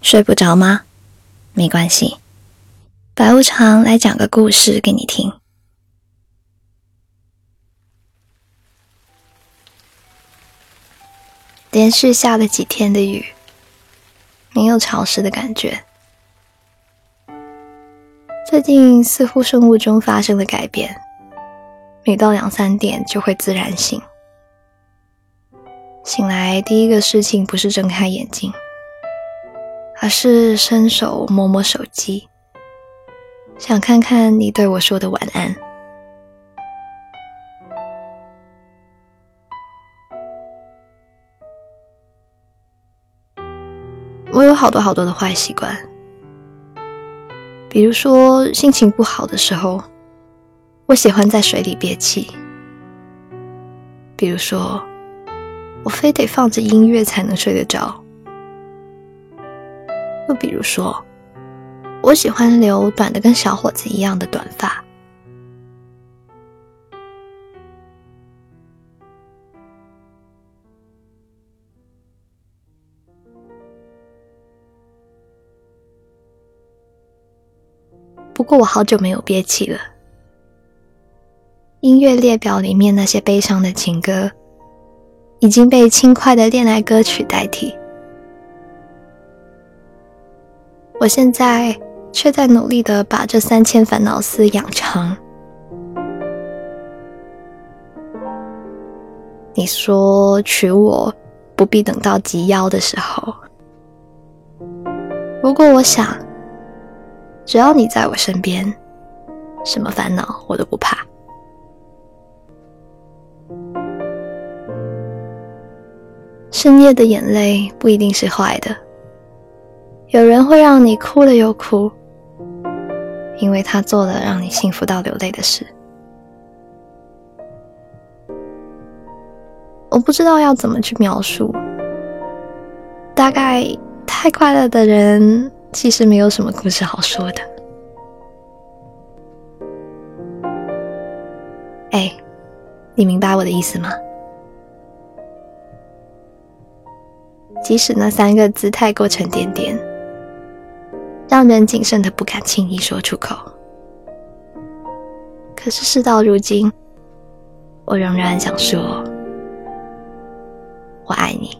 睡不着吗？没关系，白无常来讲个故事给你听。连续下了几天的雨，没有潮湿的感觉。最近似乎生物钟发生了改变，每到两三点就会自然醒。醒来第一个事情不是睁开眼睛，而是伸手摸摸手机，想看看你对我说的晚安。我有好多好多的坏习惯。比如说，心情不好的时候，我喜欢在水里憋气。比如说，我非得放着音乐才能睡得着。又比如说，我喜欢留短的跟小伙子一样的短发。不过我好久没有憋气了。音乐列表里面那些悲伤的情歌，已经被轻快的恋爱歌曲代替。我现在却在努力的把这三千烦恼丝养长。你说娶我不必等到及腰的时候，不过我想。只要你在我身边，什么烦恼我都不怕。深夜的眼泪不一定是坏的，有人会让你哭了又哭，因为他做了让你幸福到流泪的事。我不知道要怎么去描述，大概太快乐的人。其实没有什么故事好说的。哎，你明白我的意思吗？即使那三个字太过沉甸甸，让人谨慎的不敢轻易说出口，可是事到如今，我仍然想说，我爱你。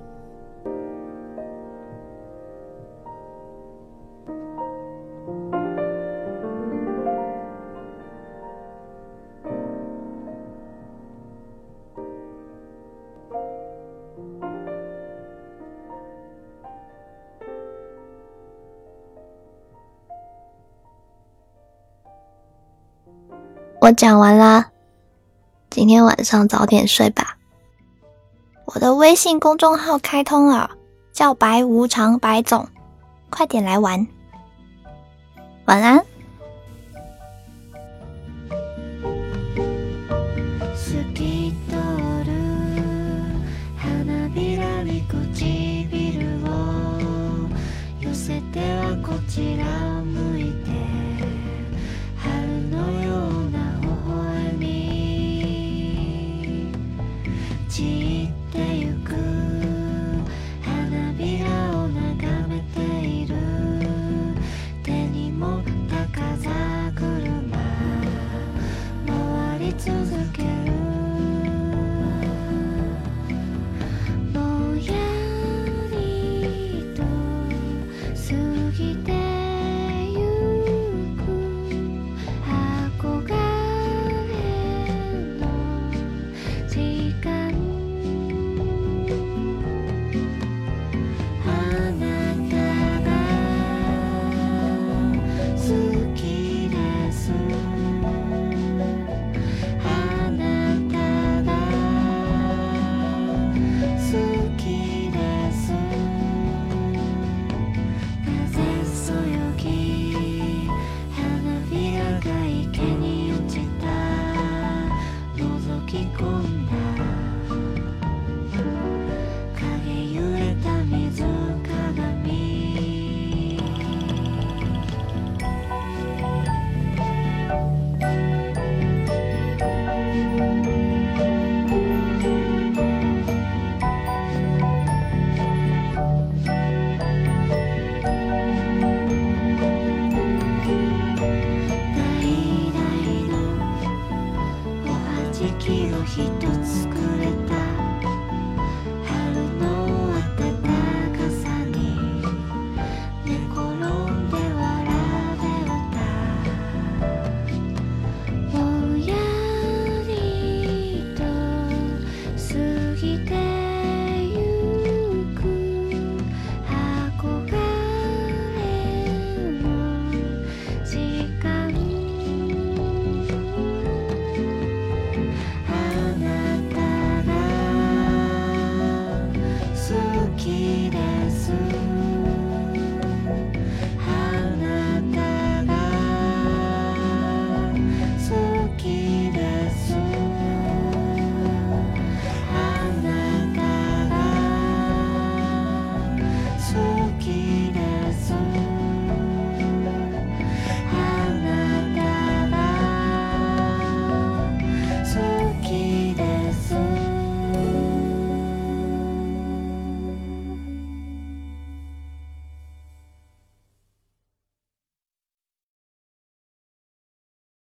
我讲完啦，今天晚上早点睡吧。我的微信公众号开通了，叫白无常白总，快点来玩。晚安。